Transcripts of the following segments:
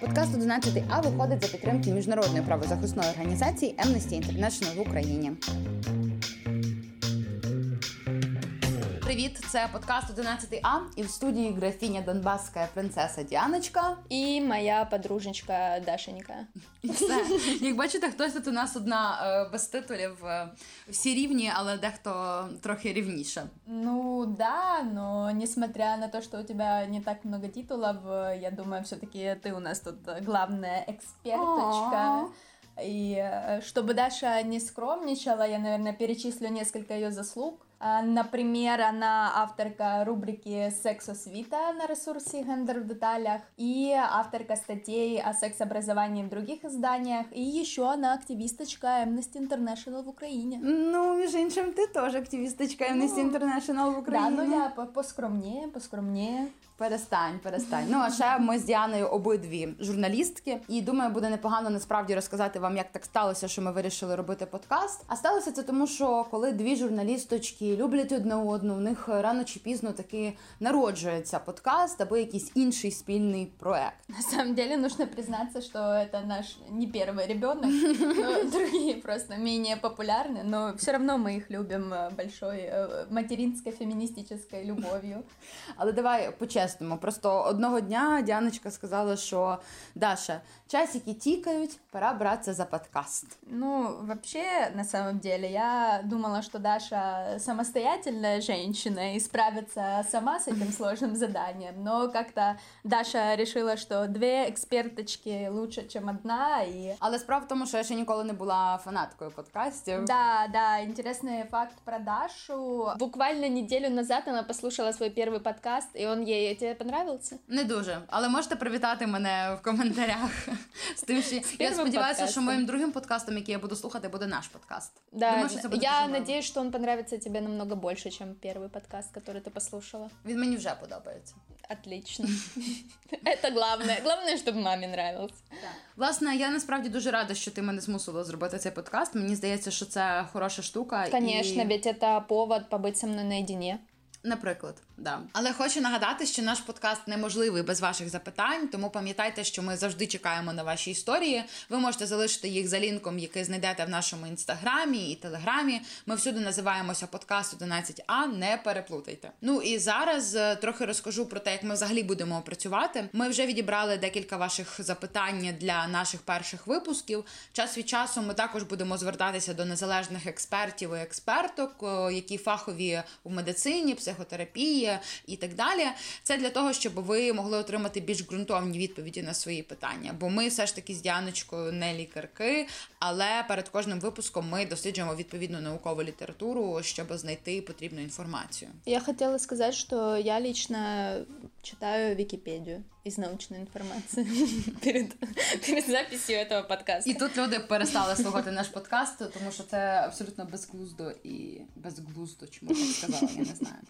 Подкаст 11 А виходить за підтримки міжнародної правозахисної організації Amnesty International в Україні. Привіт, це подкаст 11 А і в студії графіня Донбаська принцеса Діаночка. І моя подружечка Дашенька. Все. Як бачите, хтось тут у нас одна е, без титулів. е, Всі рівні, але дехто трохи рівніше. Ну да, но несмотря на то, что у тебя не так много титулов, э, я думаю, все-таки ты у нас тут главная эксперточка. И э, чтобы Даша не скромничала, я, наверное, перечислю несколько ее заслуг. Например, она авторка рубрики «Секс-освита» на ресурсе «Гендер в деталях» и авторка статей о секс-образовании в других изданиях. И еще она активисточка Amnesty International в Украине. Ну, між іншим, ты тоже активісточка Amnesty International в Да, Україні. ну я поскромнее, поскромнее. Перестань, перестань. Ну а ще ми з Діаною обидві журналістки, і думаю, буде непогано насправді розказати вам, як так сталося, що ми вирішили робити подкаст. А сталося це тому, що коли дві журналісточки люблять одне одну, в них рано чи пізно таки народжується подкаст або якийсь інший спільний проект. На самом деле нужно признаться, что это наш не первый ребенок, но другие просто менее популярны, но все равно мы их любим э, большой э, материнской феминистической любовью. Але давай по-чесному. Просто одного дня Діаночка сказала, що Даша, часики тікають, пора братися за подкаст. Ну, вообще, на самом деле, я думала, что Даша самостоятельная женщина и справится сама с этим сложным заданием, но как-то Даша решила, что две эксперточки лучше, чем одна, и Але справа в тому, що я ще ніколи не була фанаткою подкастів. Да, да, интересный факт про Дашу. Буквально неделю назад она послушала свой первый подкаст, и он ей тебе понравился? Не дуже, але можете привітати мене в коментарях з тим, що я первим сподіваюся, що подкастом. моїм другим подкастом, який я буду слухати, буде наш подкаст. Да, Думаю, що це буде я дуже мило. надеюсь, что он понравится тебе намного больше, чем первый подкаст, который ты послушала. Він мені вже подобається. Отлично. Это главное. Главное, чтобы маме нравился. Власне, я насправді дуже рада, що ти мене змусила зробити цей подкаст. Мені здається, що це хороша штука. Конечно, і... ведь это повод побыть со мной наедине. Наприклад, да. Але хочу нагадати, що наш подкаст неможливий без ваших запитань, тому пам'ятайте, що ми завжди чекаємо на ваші історії. Ви можете залишити їх за лінком, який знайдете в нашому інстаграмі і телеграмі. Ми всюди називаємося подкаст 11А. Не переплутайте. Ну і зараз е, трохи розкажу про те, як ми взагалі будемо працювати. Ми вже відібрали декілька ваших запитань для наших перших випусків. Час від часу ми також будемо звертатися до незалежних експертів і експерток, які фахові в медицині, психотерапії і так далі. Це для того, щоб ви могли отримати більш ґрунтовні відповіді на свої питання. Бо ми все ж таки з Діаночкою не лікарки, але перед кожним випуском ми досліджуємо відповідну наукову літературу, щоб знайти потрібну інформацію. Я хотела сказать, что я лично читаю Википедию из научной информации перед, перед записью этого подкаста. І тут люди перестали слухати наш подкаст, тому що це абсолютно безглуздо і безглуздо, чому так сказала, я не знаю.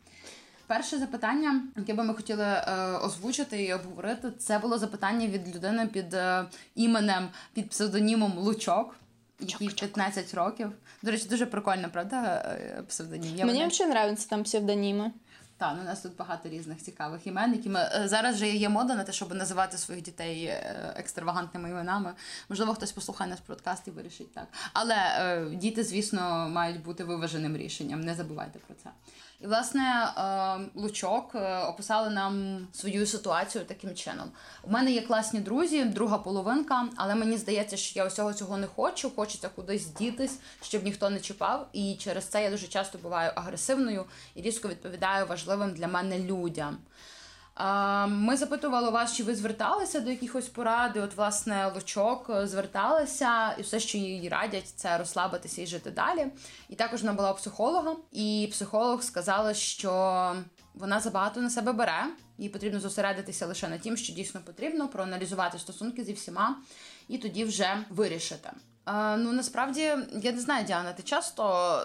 Перше запитання, яке би ми хотіли е, озвучити і обговорити, це було запитання від людини під е, іменем, під псевдонімом Лучок, який 15 років. До речі, дуже прикольно, правда? е, Псевдонім. Я Мне мене- нравятся там псевдонимы. та, ну, у нас тут багато різних цікавих імен, які ми е, зараз же є мода на те, щоб називати своїх дітей е, екстравагантними іменами. Можливо, хтось послухає наш подкаст і вирішить так. Але е, діти, звісно, мають бути виваженим рішенням. Не забувайте про це. І власне е, Лучок е, описали нам свою ситуацію таким чином. У мене є класні друзі, друга половинка, але мені здається, що я усього цього не хочу. Хочеться кудись дітись, щоб ніхто не чіпав. І через це я дуже часто буваю агресивною і різко відповідаю важливим для мене людям. Ми запитували вас, чи ви зверталися до якихось порад. І От, власне, Лучок е, зверталася, і все, що їй радять, це розслабитися і жити далі. І також вона була у психолога, і психолог сказала, що вона забагато на себе бере, їй потрібно зосередитися лише на тім, що дійсно потрібно, проаналізувати стосунки зі всіма, і тоді вже вирішити. А, ну насправді я не знаю, Діана, ти часто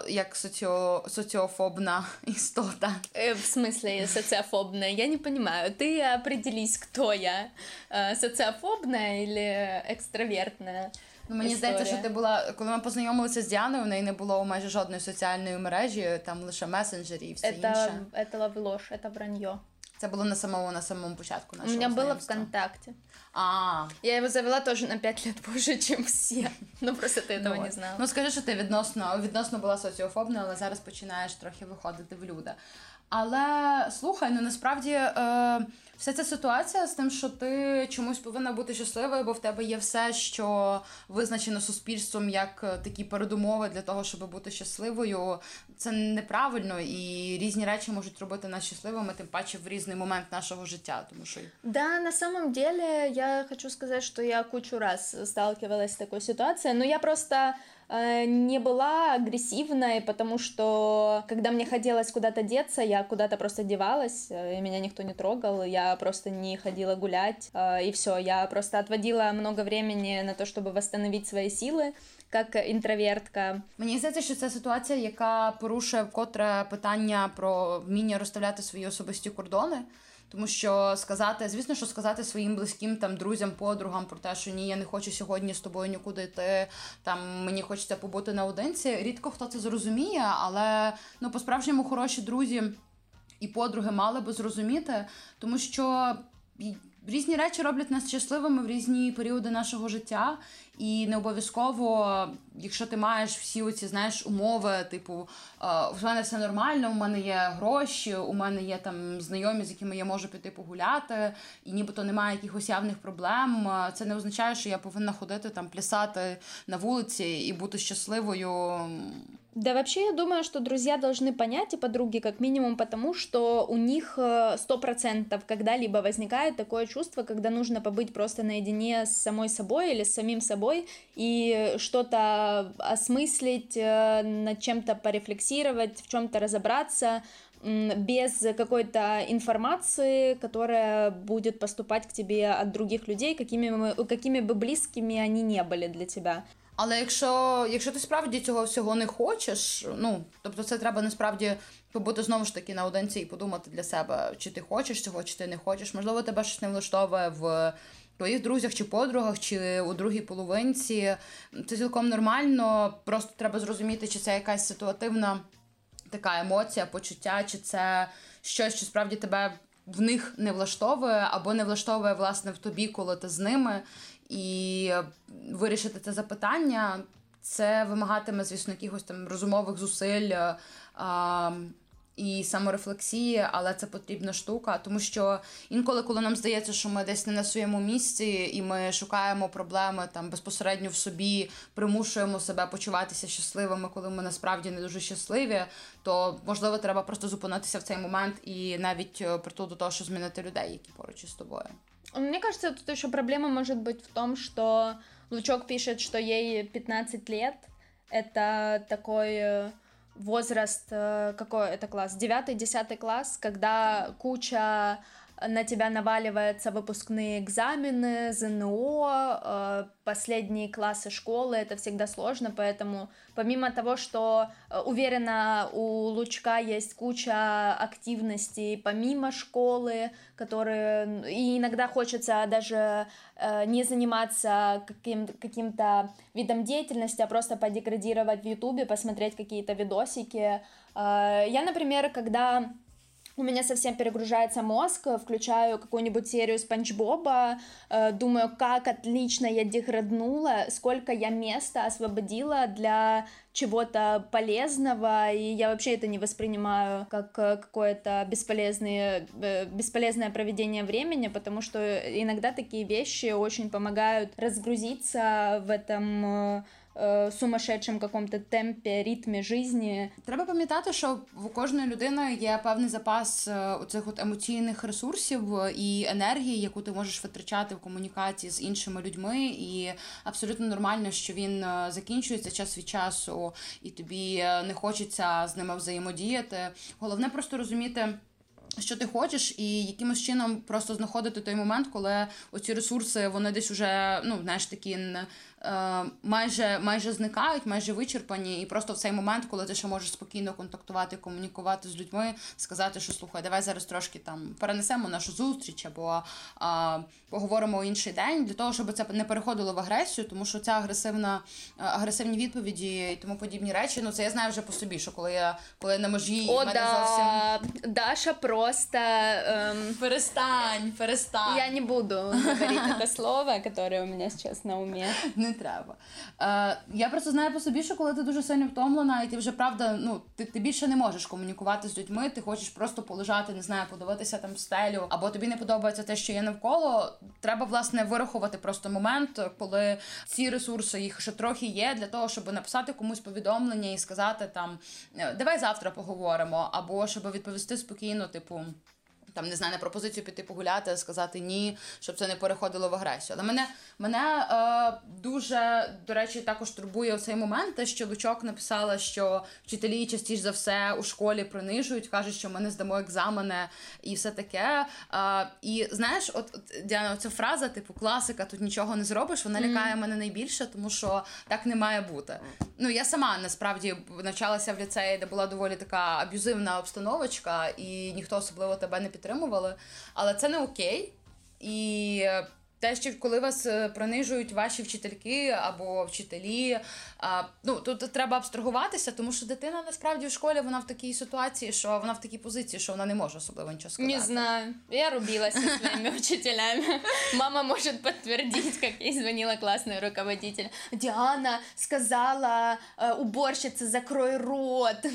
як соціо... соціофобна істота Э, в смысле социофобная? Я не понимаю. Ты определись, кто я. Э, Социофобная или экстравертная? Ну, мені історія. здається, що ти була, коли ми познайомилися з Діаною, в неї не було майже жодної соціальної мережі, там лише месенджері і все Это, інше. это ложь, это вранье. Це було на самому на самому початку У нашого меня было знайомства. ВКонтакте. А, Я его завела тоже на 5 лет позже, чем все. Ну, просто ти этого ну, не знала. Ну скажи, що ти відносно відносно була соціофобна, але зараз починаєш трохи виходити в люди. Але слухай, ну насправді е, вся ця ситуація з тим, що ти чомусь повинна бути щасливою, бо в тебе є все, що визначено суспільством як е, такі передумови для того, щоб бути щасливою. Це неправильно, і різні речі можуть робити нас щасливими, тим паче в різний момент нашого життя. Тому що Да, на самом деле я хочу сказать, что я кучу раз сталкивалась с такой ситуацией, но я просто не была агрессивной, потому что когда мне хотелось куда-то деться, я куда-то просто девалась, э, и меня никто не трогал, я просто не ходила гулять, э, и все, я просто отводила много времени на то, чтобы восстановить свои силы, как интровертка. Мені здається, що це ситуація, яка порушує вкотре питання про вміння розставляти свої особисті кордони. Тому що сказати, звісно, що сказати своїм близьким там друзям, подругам про те, що ні, я не хочу сьогодні з тобою нікуди йти. Там мені хочеться побути наодинці. Рідко хто це зрозуміє, але ну по-справжньому хороші друзі і подруги мали би зрозуміти, тому що різні речі роблять нас щасливими в різні періоди нашого життя, і не обов'язково, якщо ти маєш всі оці знаєш умови, типу в мене все нормально, у мене є гроші, у мене є там знайомі, з якими я можу піти погуляти, і нібито немає якихось явних проблем. Це не означає, що я повинна ходити там плясати на вулиці і бути щасливою. Да вообще я думаю, что друзья должны понять и подруги как минимум потому, что у них э, сто процентов когда-либо возникает такое чувство, когда нужно побыть просто наедине с самой собой или с самим собой и что-то осмыслить, э, над чем-то порефлексировать, в чем-то разобраться без какой-то информации, которая будет поступать к тебе от других людей, какими, какими бы близкими они не были для тебя. Але якщо, якщо ти справді цього всього не хочеш, ну тобто це треба насправді побути знову ж таки наодинці і подумати для себе, чи ти хочеш цього, чи ти не хочеш. Можливо, тебе щось не влаштовує в твоїх друзях чи подругах, чи у другій половинці. Це цілком нормально. Просто треба зрозуміти, чи це якась ситуативна така емоція, почуття, чи це щось, що справді тебе в них не влаштовує, або не влаштовує власне в тобі, коли ти з ними. І вирішити це запитання, це вимагатиме, звісно, якихось там розумових зусиль е, а, і саморефлексії, але це потрібна штука, тому що інколи, коли нам здається, що ми десь не на своєму місці, і ми шукаємо проблеми там безпосередньо в собі, примушуємо себе почуватися щасливими, коли ми насправді не дуже щасливі, то можливо треба просто зупинитися в цей момент і навіть е, притул до того, що змінити людей, які поруч із тобою. Мне кажется, тут еще проблема может быть в том, что Лучок пишет, что ей 15 лет. Это такой э, возраст, э, какой это класс? 9-10 класс, когда куча на тебя наваливаются выпускные экзамены, ЗНО, э, последние классы школы, это всегда сложно, поэтому помимо того, что э, уверена, у Лучка есть куча активностей помимо школы, которые и иногда хочется даже э, не заниматься каким, каким-то видом деятельности, а просто подеградировать в Ютубе, посмотреть какие-то видосики. Я, например, когда у меня совсем перегружается мозг, включаю какую-нибудь серию Спанч Боба, э, думаю, как отлично я деграднула, сколько я места освободила для чего-то полезного, и я вообще это не воспринимаю как э, какое-то бесполезное, э, бесполезное проведение времени, потому что иногда такие вещи очень помогают разгрузиться в этом э, э, сумасшедшем каком-то темпе, ритме жизни, Треба пам'ятати, що в кожної людини є певний запас е, оцих от емоційних ресурсів е, і енергії, яку ти можеш витрачати в комунікації з іншими людьми, і абсолютно нормально, що він е, закінчується час від часу, і тобі е, не хочеться з ними взаємодіяти. Головне просто розуміти. Що ти хочеш, і якимось чином просто знаходити той момент, коли оці ресурси вони десь уже ну знаєш такі е, майже майже зникають, майже вичерпані, і просто в цей момент, коли ти ще можеш спокійно контактувати, комунікувати з людьми, сказати, що слухай, давай зараз трошки там перенесемо нашу зустріч або е, поговоримо у інший день, для того, щоб це не переходило в агресію, тому що ця агресивна е, агресивні відповіді і тому подібні речі. Ну це я знаю вже по собі, що коли я коли я на межі О, мене зовсім. Даша просто... эм, Перестань, перестань. Я не буду говорить это слово, которое у меня сейчас на уме. Треба. Е, я просто знаю по собі, що коли ти дуже сильно втомлена, і ти вже правда, ну ти, ти більше не можеш комунікувати з людьми, ти хочеш просто полежати, не знаю, подивитися там в стелю, або тобі не подобається те, що є навколо. Треба власне вирахувати просто момент, коли ці ресурси їх ще трохи є, для того, щоб написати комусь повідомлення і сказати там «Е, давай завтра поговоримо, або щоб відповісти спокійно, типу. Там не знаю, на пропозицію піти погуляти, сказати ні, щоб це не переходило в агресію. Але мене мене е, дуже до речі також турбує цей момент, те, що Лучок написала, що вчителі частіше за все у школі принижують, кажуть, що ми не здамо екзамени і все таке. Е, і знаєш, от, от Діана, ця фраза, типу, класика, тут нічого не зробиш, вона лякає мене найбільше, тому що так не має бути. Ну я сама насправді навчалася в ліцеї, де була доволі така аб'юзивна обстановочка, і ніхто особливо тебе не підтримували. Але це не окей. І те, що коли вас е, принижують ваші вчительки або вчителі, а, ну тут треба абстрагуватися, тому що дитина насправді в школі вона в такій ситуації, що вона в такій позиції, що вона не може особливо нічого сказати. Не знаю. Я рубилась со своими учителями. Мама может подтвердить, как ей звонила классный руководитель. Диана сказала э, уборщице, закрой рот.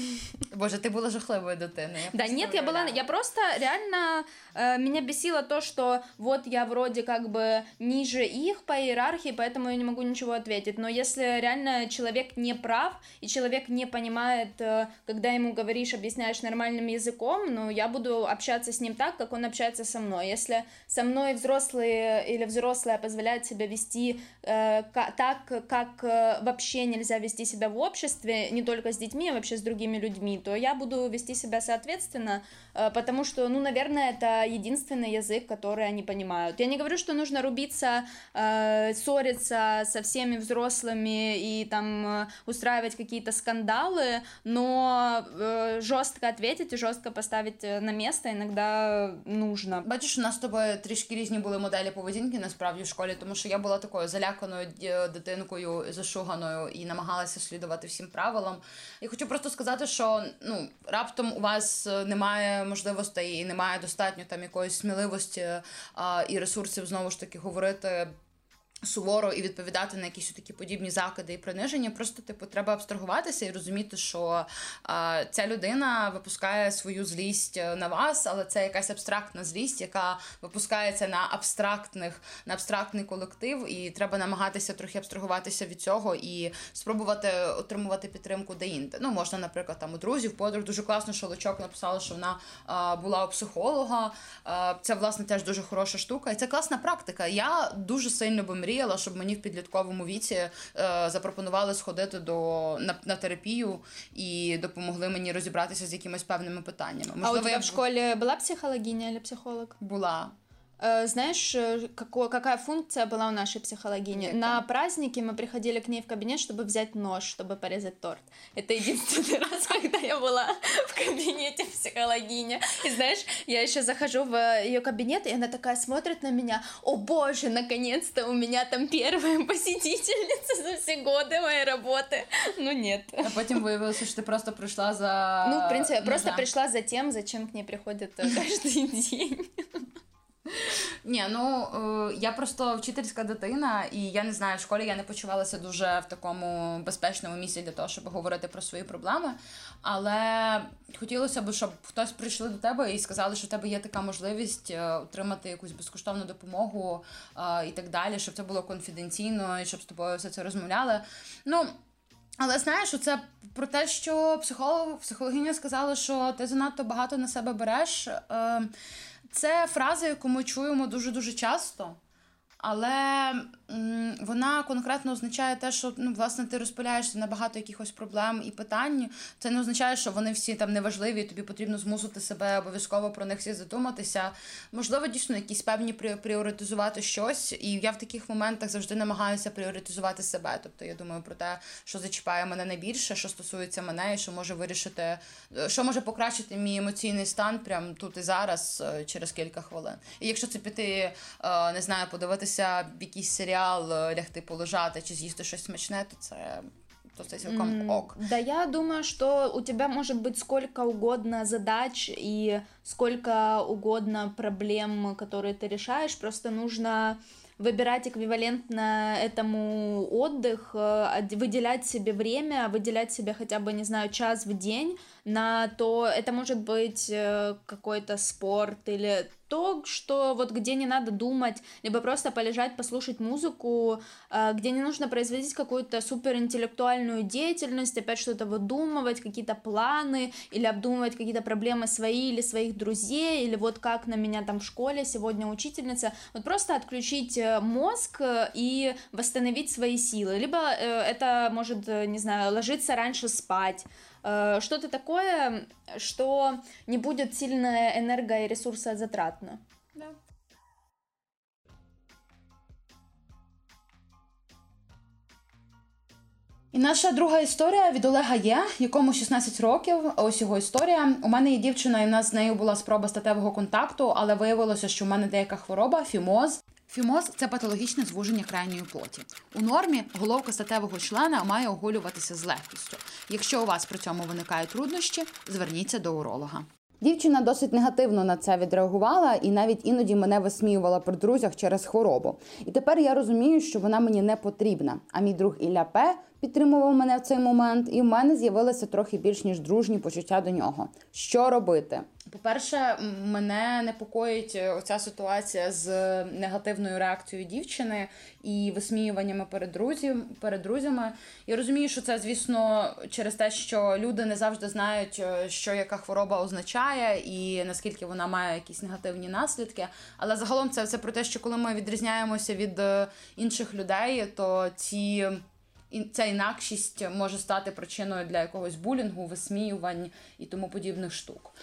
Боже, ти була жахливою дитиною. Да просто нет, я была, уявляю. я просто реально э, меня бесило то, что вот я вроде как бы Ниже их по иерархии, поэтому я не могу ничего ответить. Но если реально человек не прав и человек не понимает, э, когда ему говоришь, объясняешь нормальным языком, ну я буду общаться с ним так, как он общается со мной. Если со мной взрослые или взрослая позволяет себя вести э, так, как э, вообще нельзя вести себя в обществе, не только с детьми, а вообще с другими людьми, то я буду вести себя соответственно, э, потому что, ну, наверное, это единственный язык, который они понимают. Я не говорю, что нужно рубиться, э, ссориться со всеми взрослыми и там э, устраивать какие-то скандалы, но э, жестко ответить и жестко поставить э, на место иногда нужно. Бачиш, у нас з тобою трішки різні були моделі поведінки насправді в школі, тому що я була такою заляканою ді- дитинкою, зашуганою і намагалася слідувати всім правилам. І хочу просто сказати, що ну раптом у вас е, немає можливостей і немає достатньо там якоїсь сміливості а, і ресурсів знову ж таки говорити. Суворо і відповідати на якісь такі подібні закиди і приниження. Просто типу треба абстрагуватися і розуміти, що а, ця людина випускає свою злість е, на вас, але це якась абстрактна злість, яка випускається на абстрактних, на абстрактний колектив, і треба намагатися трохи абстрагуватися від цього і спробувати отримувати підтримку де-інде. Ну можна, наприклад, там у друзів, подруг. Дуже класно, що Личок написала, що вона а, була у психолога. А, це власне теж дуже хороша штука, і це класна практика. Я дуже сильно би мріяла, щоб мені в підлітковому віці е, запропонували сходити до на, на терапію і допомогли мені розібратися з якимись певними питаннями. а от я в школі була психологиня или психолог? була. Э, Знаешь, э, како- какая функция была у нашей психологини? Яка? На праздники мы приходили к ней в кабинет, чтобы взять нож, чтобы порезать торт. Это единственный раз, когда я была в кабинете психологини. И знаешь, я еще захожу в ее кабинет, и она такая смотрит на меня. О боже, наконец-то у меня там первая посетительница за все годы моей работы. Ну нет. А потім виявилося, що ти просто прийшла за Ну, в принципе, я не просто пришла за тем, зачем к ней приходят э, каждый день. Ні, ну е, я просто вчительська дитина, і я не знаю, в школі я не почувалася дуже в такому безпечному місці для того, щоб говорити про свої проблеми. Але хотілося б, щоб хтось прийшли до тебе і сказали, що в тебе є така можливість е, отримати якусь безкоштовну допомогу е, і так далі, щоб це було конфіденційно і щоб з тобою все це розмовляли. Ну. Але знаєш, це про те, що психолог, психологиня сказала, що ти занадто багато на себе береш. Е, Це фраза, яку ми чуємо дуже дуже часто. Але м, вона конкретно означає те, що ну, власне ти розпиляєшся на багато якихось проблем і питань. Це не означає, що вони всі там неважливі, і тобі потрібно змусити себе обов'язково про них всі задуматися. Можливо, дійсно якісь певні пріоритизувати щось, і я в таких моментах завжди намагаюся пріоритизувати себе. Тобто я думаю про те, що зачіпає мене найбільше, що стосується мене, і що може вирішити, що може покращити мій емоційний стан прямо тут і зараз е, через кілька хвилин. І якщо це піти, е, не знаю, подивитися якийсь серіал, е, лягти полежати чи з'їсти щось смачне, то це. То це цілком ок. Да, я думаю, что у тебя может быть сколько угодно задач и сколько угодно проблем, которые ты решаешь. Просто нужно выбирать эквивалентно этому отдых, выделять себе время, выделять себе хотя бы, не знаю, час в день на то, это может быть какой-то спорт или то, что вот где не надо думать, либо просто полежать, послушать музыку, э, где не нужно производить какую-то суперинтеллектуальную деятельность, опять что-то выдумывать, какие-то планы, или обдумывать какие-то проблемы свои или своих друзей, или вот как на меня там в школе сегодня учительница. Вот просто отключить э, мозг э, и восстановить свои силы. Либо это может, не знаю, ложиться раньше спать, что-то такое, что не будет сильно энерго- и ресурсозатратно. Да. І наша друга історія від Олега є, якому 16 років. Ось його історія. У мене є дівчина, і в нас з нею була спроба статевого контакту, але виявилося, що в мене деяка хвороба, фімоз. Фімоз це патологічне звуження крайньої плоті. У нормі головка статевого члена має оголюватися з легкістю. Якщо у вас при цьому виникають труднощі, зверніться до уролога. Дівчина досить негативно на це відреагувала і навіть іноді мене висміювала при друзях через хворобу. І тепер я розумію, що вона мені не потрібна. А мій друг Ілля П підтримував мене в цей момент, і в мене з'явилося трохи більш ніж дружні почуття до нього. Що робити? По-перше, мене непокоїть е, оця ситуація з негативною реакцією дівчини і висміюваннями перед друзів, перед друзями. Я розумію, що це, звісно, через те, що люди не завжди знають, е, що яка хвороба означає, і наскільки вона має якісь негативні наслідки. Але загалом це все про те, що коли ми відрізняємося від е, інших людей, то ці і ця інакшість може стати причиною для якогось булінгу, висміювань і тому подібних штук.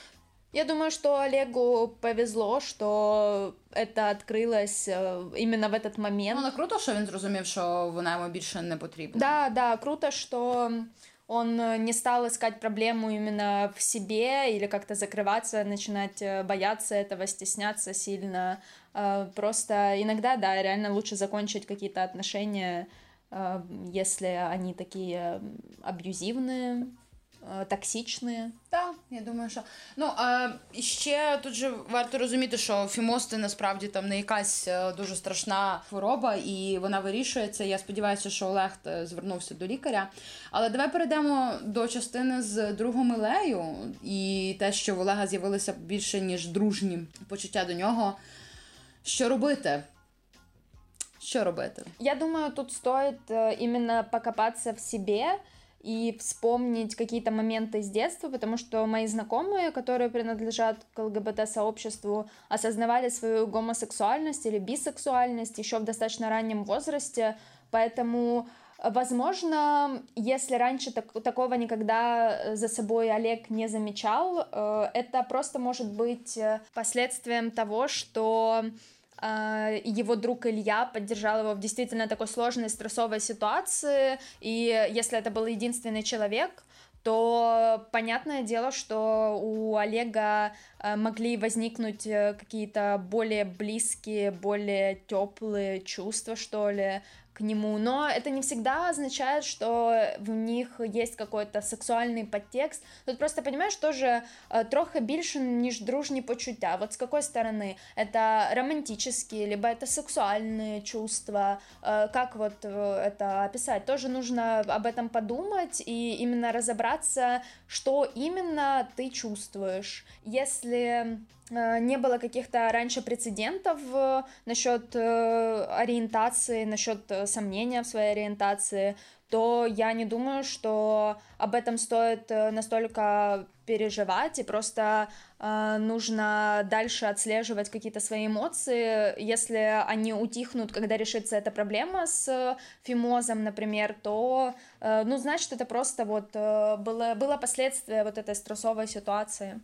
Я думаю, что Олегу повезло, что это открылось э, именно в этот момент. Ну, круто, що він зрозумів, що вона йому більше не потрібна. Да, да, круто, что он не стал искать проблему именно в себе или как-то закрываться, начинать э, бояться этого, стесняться сильно. Э, просто иногда, да, реально лучше закончить какие-то отношения если они такие аб'юзивні, токсичні. Так, я думаю, що ну а ще тут же варто розуміти, що фімоз це насправді там не якась е, дуже страшна хвороба, і вона вирішується. Я сподіваюся, що Олег е, звернувся до лікаря. Але давай перейдемо до частини з другом Ілею і те, що в Олега з'явилися більше ніж дружні почуття до нього. Що робити? Що робити? Я думаю, тут стоит э, именно покопаться в себе и вспомнить какие-то моменты из детства, потому что мои знакомые, которые принадлежат к ЛГБТ-сообществу, осознавали свою гомосексуальность или бисексуальность еще в достаточно раннем возрасте, поэтому Возможно, если раньше так, такого никогда за собой Олег не замечал, э, это просто может быть э, последствием того, что его друг Илья поддержал его в действительно такой сложной стрессовой ситуации, и если это был единственный человек, то понятное дело, что у Олега э, могли возникнуть э, какие-то более близкие, более теплые чувства, что ли, к нему, но это не всегда означает, что в них есть какой-то сексуальний подтекст. Тут просто понимаешь, тоже э, трохи більше, ніж дружні почуття. Вот с какой стороны? Это романтические, либо это сексуальные чувства. Э, как вот э, это описать? Тоже нужно об этом подумать и именно разобраться, что именно ты чувствуешь. Если э, не было каких-то раньше прецедентов э, насчет э, ориентации, насчет сомнения в своей ориентации, то я не думаю, что об этом стоит настолько переживать, и просто э, нужно дальше отслеживать какие-то свои эмоции. Если они утихнут, когда решится эта проблема с фимозом, например, то, э, ну, значит, это просто вот э, было, было последствие вот этой стрессовой ситуации.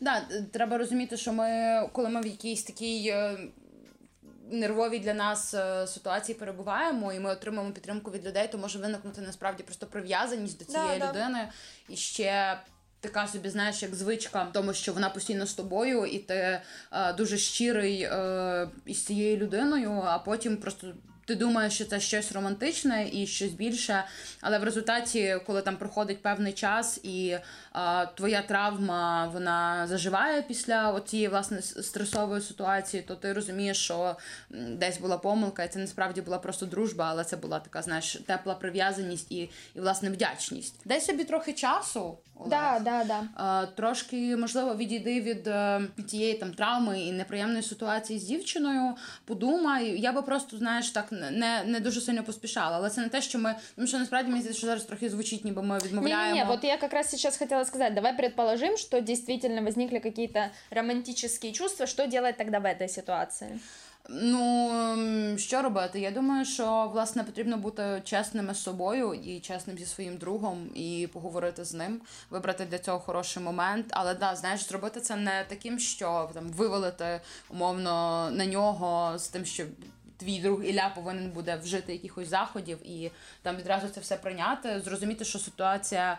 Да, треба розуміти, що ми, коли ми в якійсь такій нервовій для нас ситуації перебуваємо, і ми отримуємо підтримку від людей, то може виникнути насправді просто прив'язаність до цієї да, людини да. і ще. Така собі, знаєш, як звичка, тому що вона постійно з тобою, і ти е, дуже щирий е, із цією людиною, а потім просто ти думаєш, що це щось романтичне і щось більше. Але в результаті, коли там проходить певний час, і твоя травма вона заживає після цієї власне стресової ситуації, то ти розумієш, що десь була помилка, і це насправді була просто дружба, але це була така, знаєш, тепла прив'язаність і, і власне вдячність. Дай собі трохи часу. Да, да, да. Трошки можливо відійди від е, тієї там травми і неприємної ситуації з дівчиною. Подумай, я би просто знаєш так не не дуже сильно поспішала, але це не те, що ми тому що насправді мені здається, що зараз трохи звучить, ніби ми відмовляємо. Не, не, вот я как раз сейчас хотела сказать, давай предположим, что действительно возникли какие-то романтические чувства, что делать тогда в этой ситуации? Ну, що робити? Я думаю, що власне потрібно бути чесними з собою і чесним зі своїм другом, і поговорити з ним, вибрати для цього хороший момент. Але да, знаєш, зробити це не таким, що там вивалити умовно на нього з тим, що твій друг Ілля повинен буде вжити якихось заходів і там відразу це все прийняти, зрозуміти, що ситуація.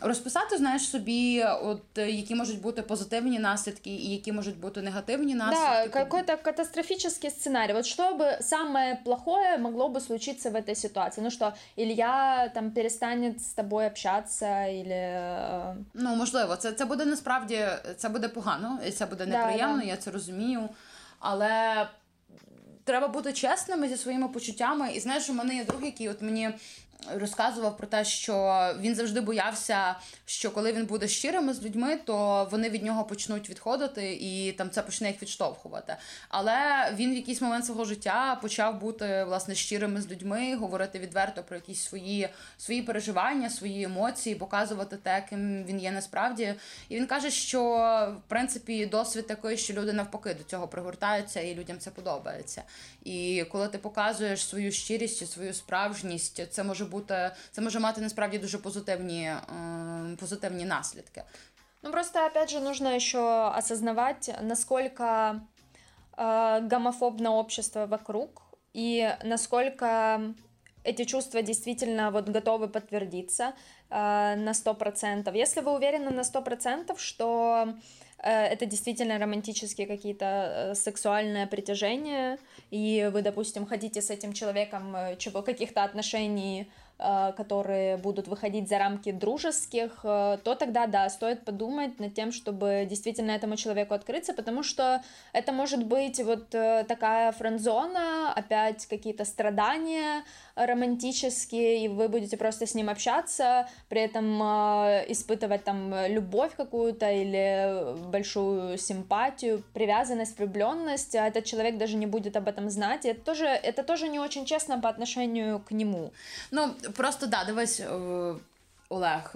Розписати, знаєш, собі, от які можуть бути позитивні наслідки і які можуть бути негативні наслідки. Да, какой-то катастрофический сценарий. Вот что бы самое плохое могло бы случиться в этой ситуации? Ну что, Илья там перестанет з тобою общатися, или... Ну, можливо, це це буде насправді це буде погано, і це буде неприємно, да, да. я це розумію. Але треба бути чесними зі своїми почуттями. І знаєш, у мене є друг, який от мені розказував про те, що він завжди боявся, що коли він буде щирими з людьми, то вони від нього почнуть відходити, і там це почне їх відштовхувати. Але він в якийсь момент свого життя почав бути власне щирими з людьми, говорити відверто про якісь свої свої переживання, свої емоції, показувати те, ким він є насправді. І він каже, що в принципі досвід такий, що люди навпаки до цього пригортаються, і людям це подобається. І коли ти показуєш свою щирість, свою справжність, це може бути, це може мати насправді дуже позитивні, э, позитивні наслідки. Ну просто опять же нужно еще осознавать, насколько э, гомофобно общество вокруг и насколько эти чувства действительно вот готовы подтвердиться э, на 100%. Если вы уверены на 100%, что Э, это действительно романтические какие-то э, сексуальное притяжение, и вы, допустим, хотите с этим человеком э, чего каких-то отношений Э, которые будут выходить за рамки дружеских, э, то тогда, да, стоит подумать над тем, чтобы действительно этому человеку открыться, потому что это может быть вот э, такая френдзона, опять какие-то страдания романтические, и вы будете просто с ним общаться, при этом испытывать там любовь какую-то или большую симпатию, привязанность, влюбленность, а этот человек даже не будет об этом знать, и это тоже, это тоже не очень честно по отношению к нему. Ну, просто да, дивись, е, Олег.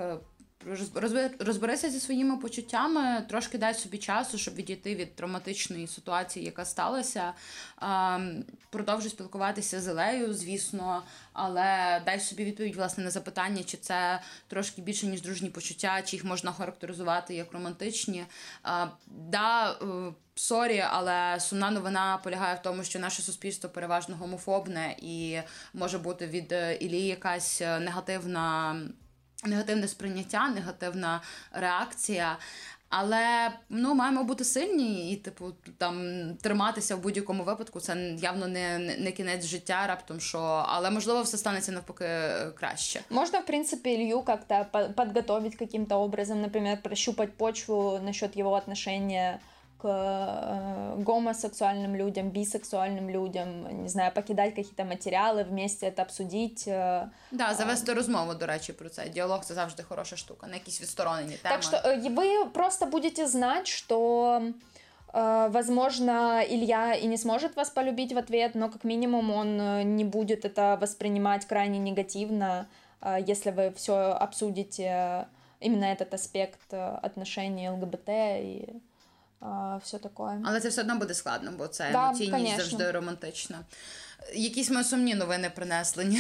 Розберися зі своїми почуттями, трошки дай собі часу, щоб відійти від травматичної ситуації, яка сталася. Продовжуй спілкуватися з Елею, звісно, але дай собі відповідь власне на запитання, чи це трошки більше, ніж дружні почуття, чи їх можна характеризувати як романтичні. Да, е, Sorry, але сумна новина полягає в тому, що наше суспільство переважно гомофобне і може бути від е, Ілії якась е, негативна, негативне сприйняття, негативна реакція. Але ну маємо бути сильні і, типу, там триматися в будь-якому випадку. Це явно не не кінець життя, раптом що, але можливо все станеться навпаки е, краще. Можна, в принципі, Илью как-то подготовить каким-то образом, наприклад, прощупать почву насчет його отношения к э, гомосексуальным людям, бисексуальным людям, не знаю, покидать какие-то материалы, вместе это обсудить. э, Да, завести розмову, до речі, про це. Діалог це завжди хороша штука, на якісь відсторонені теми. Так что э, вы просто будете знать, что, э, возможно, Илья и не сможет вас полюбить в ответ, но как минимум он э, не будет это воспринимать крайне негативно, э, если вы все обсудите э, именно этот аспект э, отношений ЛГБТ и все такое. Але це все одно буде складно, бо це Да, емоційність завжди романтично. Якісь ми сумні новини принесли.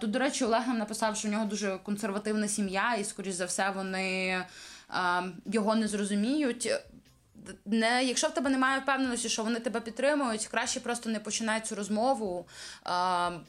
Тут, до речі, Олег нам написав, що в нього дуже консервативна сім'я, і, скоріш за все, вони його не зрозуміють. Не, якщо в тебе немає впевненості, що вони тебе підтримують, краще просто не починай цю розмову. Е,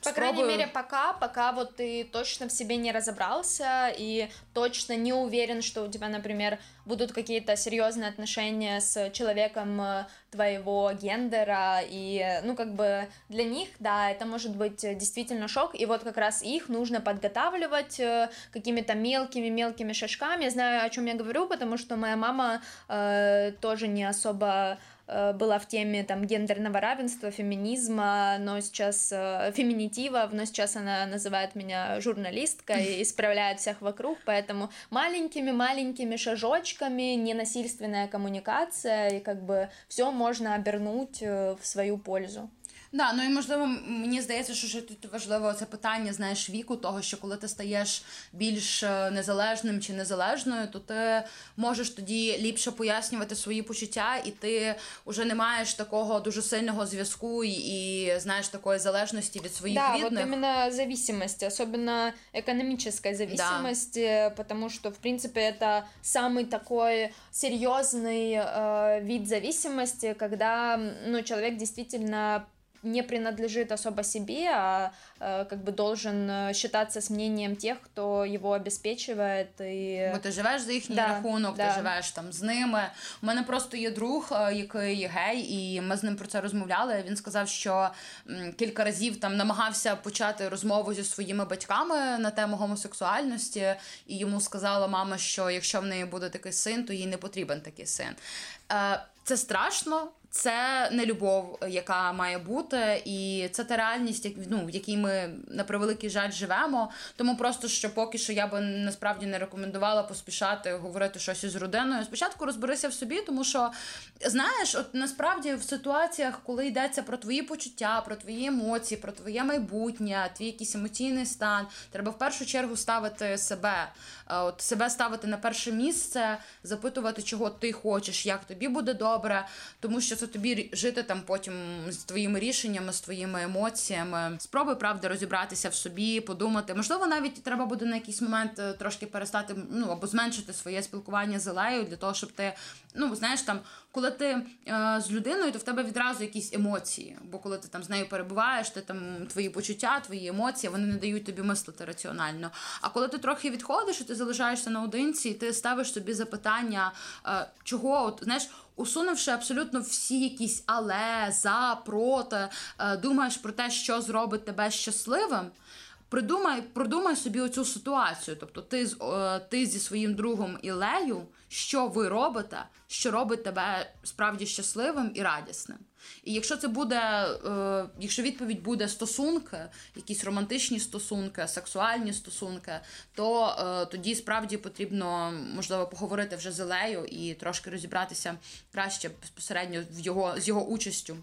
По крайней мере, пока, пока вот ты точно в себе не разобрался и точно не уверен, что у тебя, например, будут какие-то серьезные отношения с человеком э, твоего гендера, и, э, ну, как бы для них, да, это может быть э, действительно шок, и вот как раз их нужно подготавливать э, какими-то мелкими-мелкими шажками. Я знаю, о чем я говорю, потому что моя мама э, тоже не особо э, была в теме там гендерного равенства, феминизма, но сейчас э, феминитива, но сейчас она называет меня журналисткой и исправляет всех вокруг, поэтому маленькими-маленькими шажочками, ненасильственная коммуникация, и как бы все можно обернуть э, в свою пользу. Да, ну і можливо, мені здається, що ще тут важливо це питання, знаєш, віку, того, що коли ти стаєш більш е, незалежним чи незалежною, то ти можеш тоді ліпше пояснювати свої почуття, і ти вже не маєш такого дуже сильного зв'язку і, і знаєш такої залежності від своїх да, рідних. вот именно зависимость, особенно экономическая зависимость, э, потому что, в принципе, это самый такой серьезный э, вид зависимости, когда м, ну, человек действительно не принадлежит особо себе, а э, как бы должен э, считаться с мнением тех, кто его обеспечивает и Бо ти живеш за їхній Да, рахунок, да. ти живеш там з ними. У мене просто є друг, е, який гей, і ми з ним про це розмовляли. Він сказав, що м, кілька разів там намагався почати розмову зі своїми батьками на тему гомосексуальності, і йому сказала мама, що якщо в неї буде такий син, то їй не потрібен такий син. Е, Це страшно. Це не любов, яка має бути, і це та реальність, ну, в якій ми на превеликий жаль живемо. Тому просто що поки що я би насправді не рекомендувала поспішати говорити щось із родиною. Спочатку розберися в собі, тому що знаєш, от насправді в ситуаціях, коли йдеться про твої почуття, про твої емоції, про твоє майбутнє, твій якийсь емоційний стан, треба в першу чергу ставити себе, е, от себе ставити на перше місце, запитувати, чого ти хочеш, як тобі буде добре, тому що це тобі жити там потім з твоїми рішеннями, з твоїми емоціями. Спробуй правда розібратися в собі, подумати. Можливо, навіть треба буде на якийсь момент е, трошки перестати ну або зменшити своє спілкування з Елею для того, щоб ти ну знаєш там, коли ти е, з людиною, то в тебе відразу якісь емоції. Бо коли ти там з нею перебуваєш, ти там твої почуття, твої емоції, вони не дають тобі мислити раціонально. А коли ти трохи відходиш і ти залишаєшся наодинці, і ти ставиш собі запитання, е, чого, от знаєш. Усунувши абсолютно всі якісь але, за, проти, е, думаєш про те, що зробить тебе щасливим. Придумай, продумай собі оцю ситуацію. Тобто, ти ти зі своїм другом Ілею, що ви робите, що робить тебе справді щасливим і радісним. І якщо це буде, е, якщо відповідь буде стосунки, якісь романтичні стосунки, сексуальні стосунки, то е, тоді справді потрібно можливо поговорити вже з Ілею і трошки розібратися краще безпосередньо в його з його участю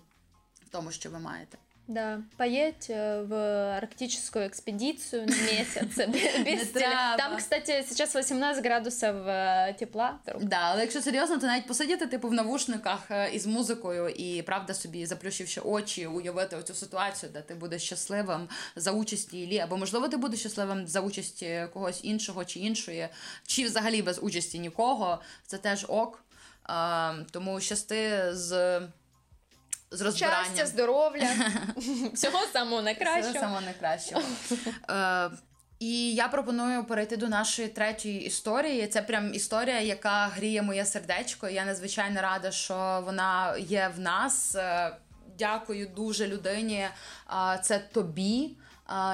в тому, що ви маєте. Да, поедь э, в арктическую экспедицию на месяц без Не теле- треба. Там, кстати, сейчас 18 градусов э, тепла. Да, але якщо серйозно, то навіть посидіти типу в навушниках е, із музикою і правда собі заплющивши очі, уявити оцю ситуацію, де ти будеш щасливим за участі Іллі, або можливо ти будеш щасливим за участі когось іншого чи іншої, чи взагалі без участі нікого. Це теж ок. Е, тому щасти з, з розбиранням. Щастя, здоров'я, всього самого найкращого. саме найкращого. Е, і я пропоную перейти до нашої третьої історії. Це прям історія, яка гріє моє сердечко. Я надзвичайно рада, що вона є в нас. Е, Дякую дуже людині. Це тобі.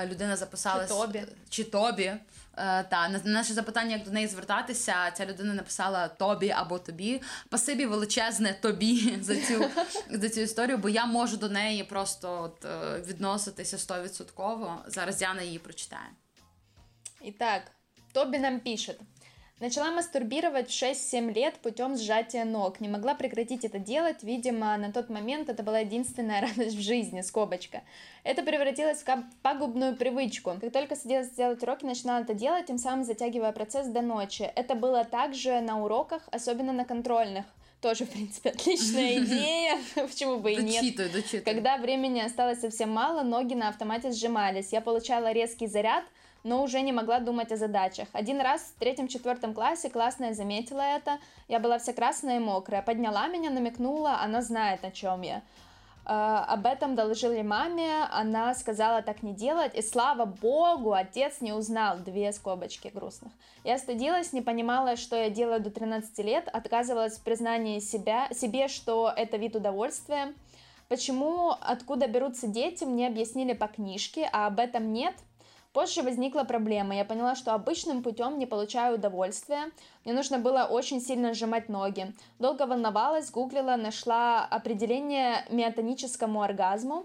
Людина записалась Чи тобі. чи тобі. Е, та на наше запитання, як до неї звертатися, ця людина написала тобі або тобі. Спасибі величезне тобі за цю за цю історію, бо я можу до неї просто от, е, відноситися стовідсотково. Зараз Діана її прочитає. так, тобі нам пишет. Начала мастурбировать в 6-7 лет путем сжатия ног. Не могла прекратить это делать. Видимо, на тот момент это была единственная радость в жизни, скобочка. Это превратилось в пагубную привычку. Как только садилась делать уроки, начинала это делать, тем самым затягивая процесс до ночи. Это было также на уроках, особенно на контрольных. Тоже, в принципе, отличная идея. Почему бы и нет? Дочитуй, дочитуй. Когда времени осталось совсем мало, ноги на автомате сжимались. Я получала резкий заряд, но уже не могла думать о задачах. Один раз в третьем-четвертом классе классная заметила это. Я была вся красная и мокрая. Подняла меня, намекнула, она знает, о чем я. Э, об этом доложили маме, она сказала так не делать, и слава богу, отец не узнал, две скобочки грустных. Я стыдилась, не понимала, что я делаю до 13 лет, отказывалась в признании себя, себе, что это вид удовольствия. Почему, откуда берутся дети, мне объяснили по книжке, а об этом нет. Позже возникла проблема. Я поняла, что обычным путем не получаю удовольствия. Мне нужно было очень сильно сжимать ноги. Долго волновалась, гуглила, нашла определение миотоническому оргазму.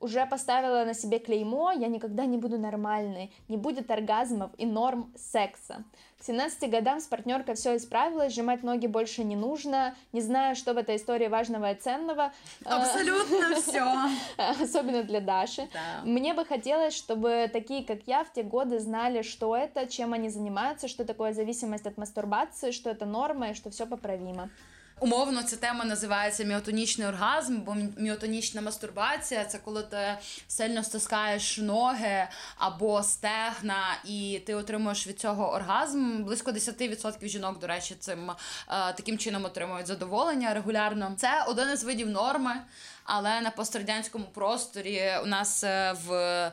Уже поставила на себе клеймо, я никогда не буду нормальной, не будет оргазмов и норм секса. К 17 годам с партнеркой все исправилось, сжимать ноги больше не нужно, не знаю, что в этой истории важного и ценного. э, Абсолютно все. особенно для Даши. Да. Мне бы хотелось, чтобы такие, как я, в те годы знали, что это, чем они занимаются, что такое зависимость от мастурбации, что это норма и что все поправимо. Умовно, ця тема називається міотонічний оргазм, бо міотонічна мастурбація це коли ти сильно стискаєш ноги або стегна, і ти отримуєш від цього оргазм. Близько 10% жінок, до речі, цим е, таким чином отримують задоволення регулярно. Це один із видів норми, але на пострадянському просторі у нас е, в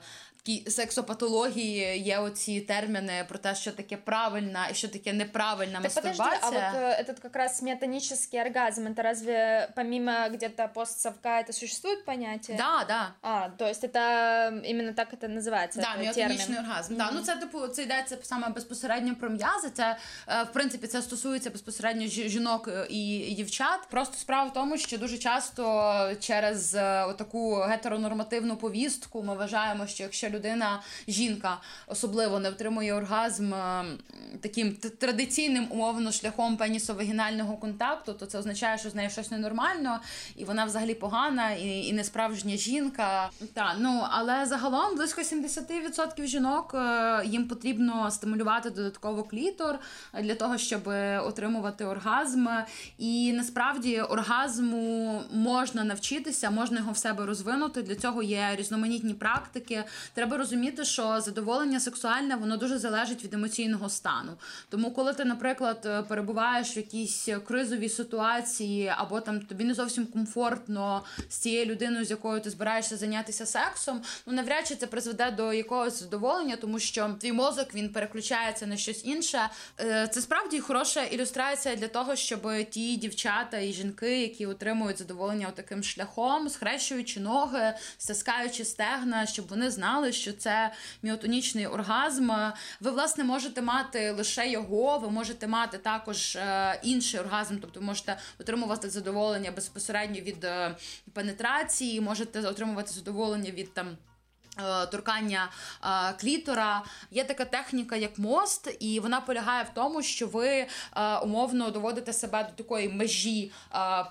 сексопатології є оці терміни про те, що таке правильна і що таке неправильна Так подожди, мастурбація. а вот э, этот как раз метонический оргазм, это разве помимо где-то постсовка это существует понятие? Да, да. А, то есть это именно так это называется, Да, это міотонічний термин. оргазм. Да, ну це типу це йдеться саме безпосередньо про м'язи. Це е, в принципі це стосується безпосередньо жі- жінок е, і дівчат. Просто справа в тому, що дуже часто через е, таку гетеронормативну повістку ми вважаємо, що якщо людина, жінка особливо не отримує оргазм е, таким традиційним умовно шляхом пенісо-вагінального контакту, то це означає, що з нею щось ненормально, і вона взагалі погана, і, і не справжня жінка. Та ну але загалом близько 70% жінок е, їм потрібно стимулювати додатково клітор для того, щоб отримувати оргазм. І насправді оргазму можна навчитися, можна його в себе розвинути. Для цього є різноманітні практики. Треба розуміти, що задоволення сексуальне воно дуже залежить від емоційного стану. Тому, коли ти, наприклад, е, перебуваєш в якійсь кризовій ситуації, або там тобі не зовсім комфортно з цією людиною, з якою ти збираєшся зайнятися сексом, ну навряд чи це призведе до якогось задоволення, тому що твій мозок він переключається на щось інше. Е, Це справді хороша ілюстрація для того, щоб ті дівчата і жінки, які отримують задоволення таким шляхом, схрещуючи ноги, стискаючи стегна, щоб вони знали, що це міотонічний оргазм. Ви власне можете мати лише його, ви можете мати також е, інший оргазм, тобто ви можете отримувати задоволення безпосередньо від е, пенетрації, можете отримувати задоволення від там. е, Торкання клітора є така техніка, як мост, і вона полягає в тому, що ви умовно доводите себе до такої межі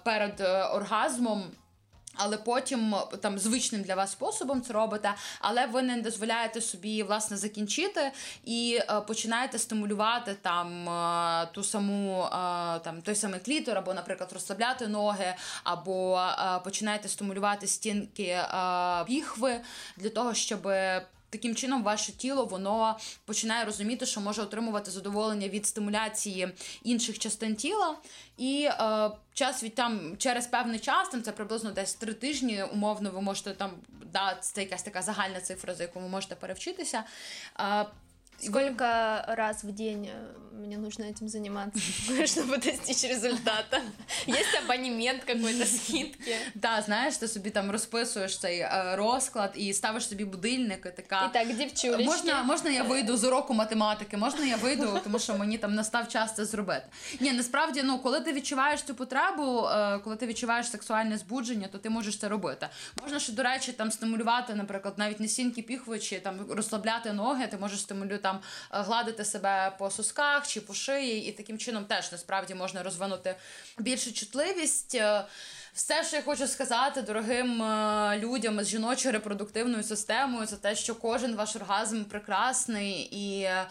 перед оргазмом. Але потім там звичним для вас способом це робите, але ви не дозволяєте собі власне закінчити і е, починаєте стимулювати там е, ту саму е, там той самий клітор, або, наприклад, розслабляти ноги, або е, починаєте стимулювати стінки е, піхви для того, щоб Таким чином, ваше тіло воно починає розуміти, що може отримувати задоволення від стимуляції інших частин тіла, і е, час від там через певний час, там це приблизно десь три тижні, умовно, ви можете там да, це якась така загальна цифра, за яку ви можете перевчитися. Е, Сколько раз в день э, мне нужно этим заниматься, чтобы достичь результата? Есть абонемент какой-то скидки? Да, знаєш, ти собі там розписуєш цей е, розклад і ставиш собі будильник, і така. І так, дівчулечки. Можна, можна я вийду з уроку математики, можна я вийду, тому що мені там настав час це зробити. Ні, насправді, ну коли ти відчуваєш цю потребу, е, коли ти відчуваєш сексуальне збудження, то ти можеш це робити. Можна ще, до речі, там стимулювати, наприклад, навіть не сінки піхвичі, там розслабляти ноги, ти можеш стимулювати там е, гладити себе по сосках чи по шиї, і таким чином теж насправді можна розвинути більшу чутливість. Все, що я хочу сказати дорогим е, людям з жіночою репродуктивною системою, це те, що кожен ваш оргазм прекрасний, і е,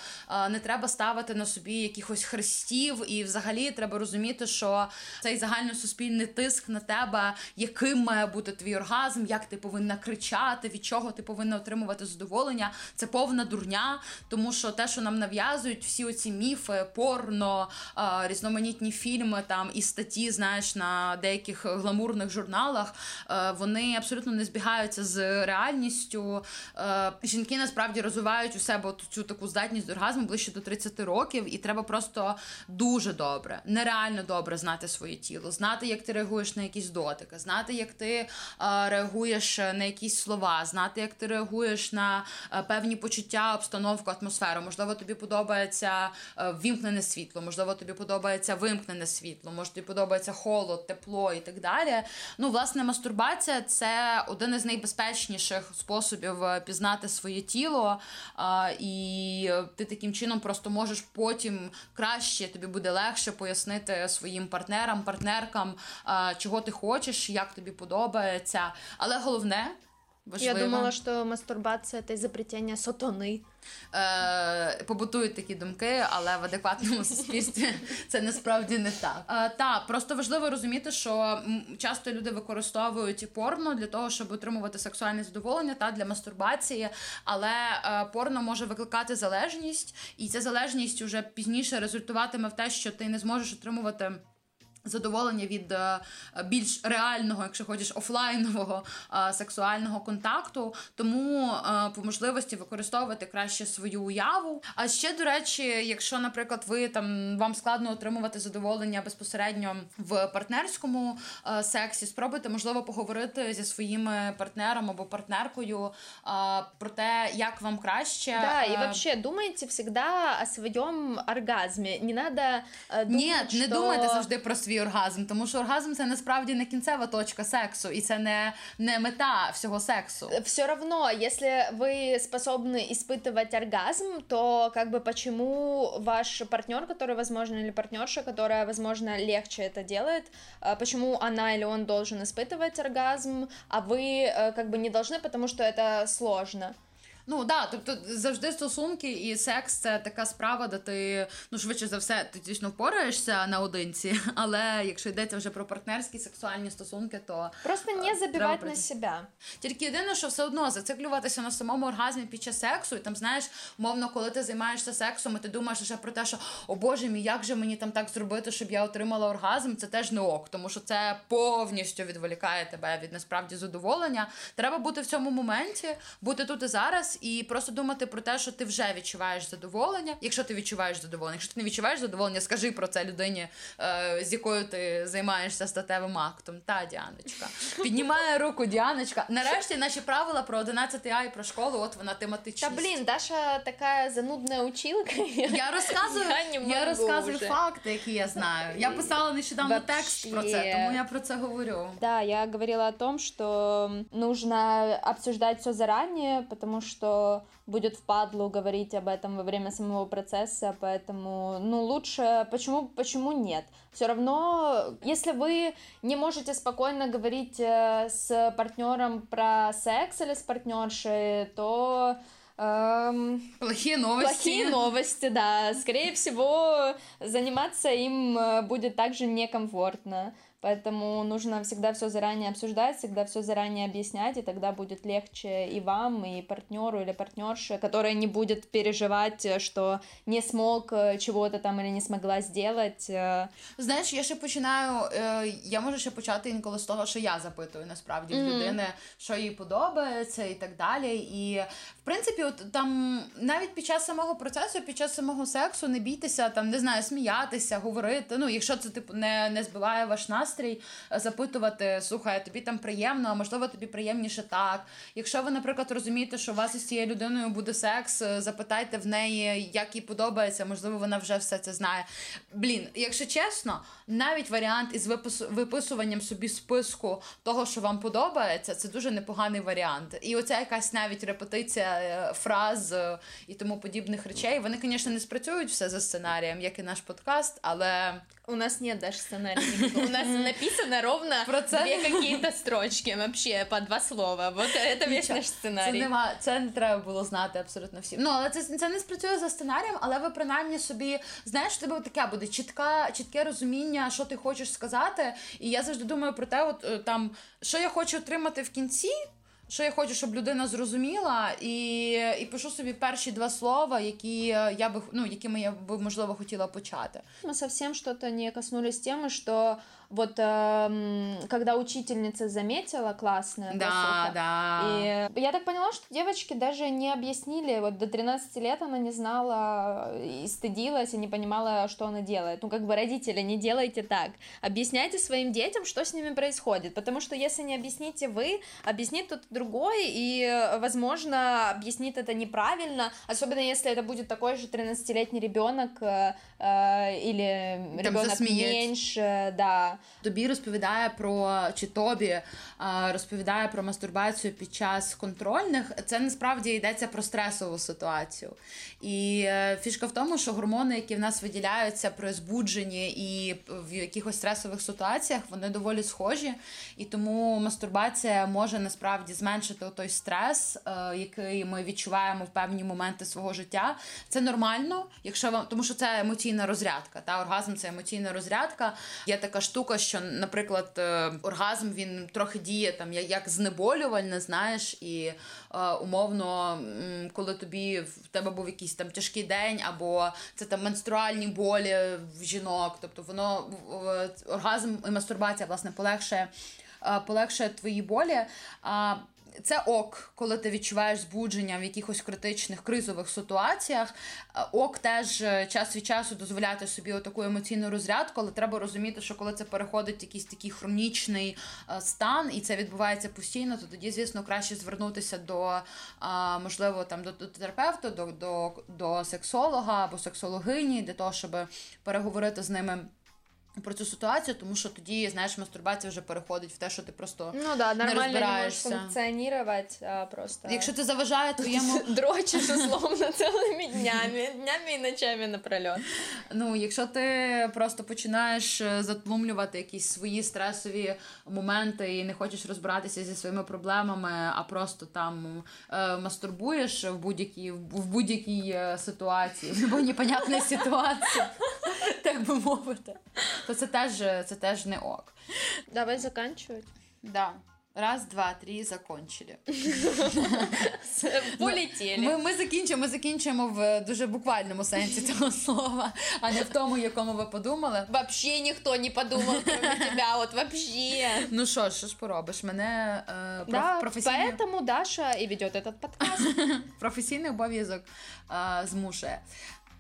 не треба ставити на собі якихось хрестів. І взагалі треба розуміти, що цей загальносуспільний тиск на тебе, яким має бути твій оргазм, як ти повинна кричати, від чого ти повинна отримувати задоволення, це повна дурня, тому що те, що нам нав'язують, всі оці міфи, порно, е, різноманітні фільми там і статті, знаєш, на деяких гламурних гламурних журналах, е, вони абсолютно не збігаються з реальністю. Е, жінки насправді розвивають у себе цю таку здатність до оргазму ближче до 30 років, і треба просто дуже добре, нереально добре знати своє тіло, знати, як ти реагуєш на якісь дотики, знати, як ти е, реагуєш на якісь слова, знати, як ти реагуєш на певні почуття, обстановку, атмосферу. Можливо, тобі подобається вімкнене світло, можливо, тобі подобається вимкнене світло, може тобі подобається холод, тепло і так далі далі. Ну, власне, мастурбація це один із найбезпечніших способів е, пізнати своє тіло, і ти таким чином просто можеш потім краще тобі буде легше пояснити своїм партнерам, партнеркам, чого ти хочеш, як тобі подобається. Але головне. Важливо. Я думала, що мастурбація це запретіння сатани. Е, Побутують такі думки, але в адекватному суспільстві це насправді не так. Е, Та просто важливо розуміти, що часто люди використовують порно для того, щоб отримувати сексуальне задоволення та для мастурбації, але е, порно може викликати залежність, і ця залежність вже пізніше результуватиме в те, що ти не зможеш отримувати. Задоволення від е, більш реального, якщо хочеш, офлайнового е, сексуального контакту, тому е, по можливості використовувати краще свою уяву. А ще до речі, якщо, наприклад, ви там вам складно отримувати задоволення безпосередньо в партнерському сексі, спробуйте можливо поговорити зі своїм партнером або партнеркою про те, як вам краще. Да, і взагалі думайте завжди о своєму оргазмі. Не надо думати, Ні, що... не думайте завжди про свій свій оргазм, тому що оргазм це насправді не кінцева точка сексу, і це не не мета всього сексу. Все равно, если вы способны испытывать оргазм, то как бы почему ваш партнер, который, возможно, или партнерша, которая, возможно, легче это делает, почему она или он должен испытывать оргазм, а вы как бы не должны, потому что это сложно. Ну да, тобто завжди стосунки і секс це така справа, де ти ну швидше за все ти дійсно впораєшся наодинці. Але якщо йдеться вже про партнерські сексуальні стосунки, то просто не е, забивати на себе. Тільки єдине, що все одно зациклюватися на самому оргазмі під час сексу, і там знаєш, мовно, коли ти займаєшся сексом, і ти думаєш ще про те, що о Боже мій, як же мені там так зробити, щоб я отримала оргазм, це теж не ок, тому що це повністю відволікає тебе від насправді задоволення. Треба бути в цьому моменті, бути тут і зараз і просто думати про те, що ти вже відчуваєш задоволення. Якщо ти відчуваєш задоволення, якщо ти не відчуваєш задоволення, скажи про це людині, е, з якою ти займаєшся статевим актом. Та Діаночка піднімає руку Діаночка. Нарешті наші правила про 11 А і про школу. От вона тематична. Та блін, Даша така занудна училка. Я розказую я, я розказую уже. факти, які я знаю. Я писала нещодавно Вообще. текст про це, тому я про це говорю. Да, я говорила о том, что нужно обсуждать все заранее, потому что будет впадлу говорить об этом во время самого процесса, поэтому, ну, лучше, почему, почему нет? Все равно, если вы не можете спокойно говорить э, с партнером про секс или с партнершей, то Эм, плохие новости. Плохие новости, да. Скорее всего, заниматься им э, будет также некомфортно. Поэтому нужно всегда все заранее обсуждать, всегда все заранее объяснять, и тогда будет легче и вам, и партнеру или партнерше, которая не будет переживать, что не смог э, чего-то там или не смогла сделать. Э. Знаєш, я ще починаю. Я можу ще почати інколи з того, що я запитую насправді в людини, що їй подобається, і так далі. І в принципі, от там навіть під час самого процесу, під час самого сексу, не бійтеся, там не знаю, сміятися, говорити. Ну, якщо це типу не, не збиває ваш настрій, е, запитувати, слухай, тобі там приємно, а можливо тобі приємніше так. Якщо ви, наприклад, розумієте, що у вас із цією людиною буде секс, е, запитайте в неї, як їй подобається, можливо, вона вже все це знає. Блін, якщо чесно, навіть варіант із виписуванням собі списку того, що вам подобається, це дуже непоганий варіант. І оця якась навіть репетиція е, фраз і тому подібних речей. Вони, звісно, не спрацюють все за сценарієм, як і наш подкаст, але у нас нет даже сценария. У нас написано ровно две какие-то строчки, вообще по два слова. Вот это весь наш сценарій. Це нема, це не треба було знати абсолютно всім. Ну, але це це не спрацює за сценарієм, але ви принаймні собі знаєш, тебе таке буде чітка, чітке розуміння, що ти хочеш сказати. І я завжди думаю про те, от е, там, що я хочу отримати в кінці що я хочу, щоб людина зрозуміла, і і пишу собі перші два слова, які я би ну, якими я би можливо хотіла почати. Ми зовсім щось не коснулись теми, що вот э, когда учительница заметила классная да, посуха, да. и я так поняла, что девочки даже не объяснили, вот до 13 лет она не знала и стыдилась, и не понимала, что она делает. Ну, как бы родители, не делайте так. Объясняйте своим детям, что с ними происходит, потому что если не объясните вы, объяснит кто-то другой, и, возможно, объяснит это неправильно, особенно если это будет такой же 13-летний ребенок э, э, или ребенок меньше, да. Тобі розповідає про чи тобі розповідає про мастурбацію під час контрольних, це насправді йдеться про стресову ситуацію. І е, фішка в тому, що гормони, які в нас виділяються при збудженні і в якихось стресових ситуаціях, вони доволі схожі. І тому мастурбація може насправді зменшити той стрес, е, який ми відчуваємо в певні моменти свого життя. Це нормально, якщо вам тому, що це емоційна розрядка. Та оргазм це емоційна розрядка. Є така штука, що, наприклад, е, оргазм він трохи діє там як знеболювальне, знаєш, і умовно, коли тобі в тебе був якийсь там тяжкий день, або це там менструальні болі в жінок. Тобто воно оргазм і мастурбація власне полегшує, полегшує твої болі. Це ок, коли ти відчуваєш збудження в якихось критичних кризових ситуаціях. Ок теж е, час від часу дозволяти собі таку емоційну розрядку, але треба розуміти, що коли це переходить в якийсь такий хронічний е, стан, і це відбувається постійно, то тоді, звісно, краще звернутися до можливо там до, до терапевта, до, до, до сексолога або сексологині для того, щоб переговорити з ними. Про цю ситуацію, тому що тоді, знаєш, мастурбація вже переходить в те, що ти просто ну, да, не розбираєшся. не функціонувати, а просто... Якщо це заважає твоєму... Дрочиш, условно, цілими днями, днями і ночами напрольот. Ну, якщо ти просто починаєш е, затлумлювати якісь свої стресові моменти і не хочеш розбиратися зі своїми проблемами, а просто там е, мастурбуєш в будь-якій в будь-якій е, ситуації, в будь-якій непонятній ситуації, так би мовити то це теж це теж не ок. Давай заканчивать. Да. Раз, два, три, закончили. Полетіли. Ми ми, закінчимо ми закінчуємо в дуже буквальному сенсі цього слова, а не в тому, якому ви подумали. Вообще ніхто не подумав про тебе, от вообще. Ну що ж, що ж поробиш? Мене е, да, професійний... Поэтому Даша і веде этот подкаст. Професійний обов'язок е, змушує.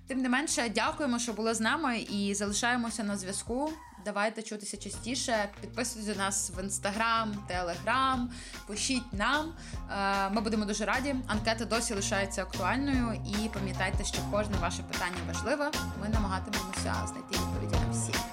Тим не менше, дякуємо, що були з нами і залишаємося на зв'язку. Давайте чутися частіше. Підписуйтесь до нас в інстаграм, телеграм, пишіть нам. Е, ми будемо дуже раді. Анкета досі лишається актуальною. І пам'ятайте, що кожне ваше питання важливе. Ми намагатимемося знайти відповіді на всі.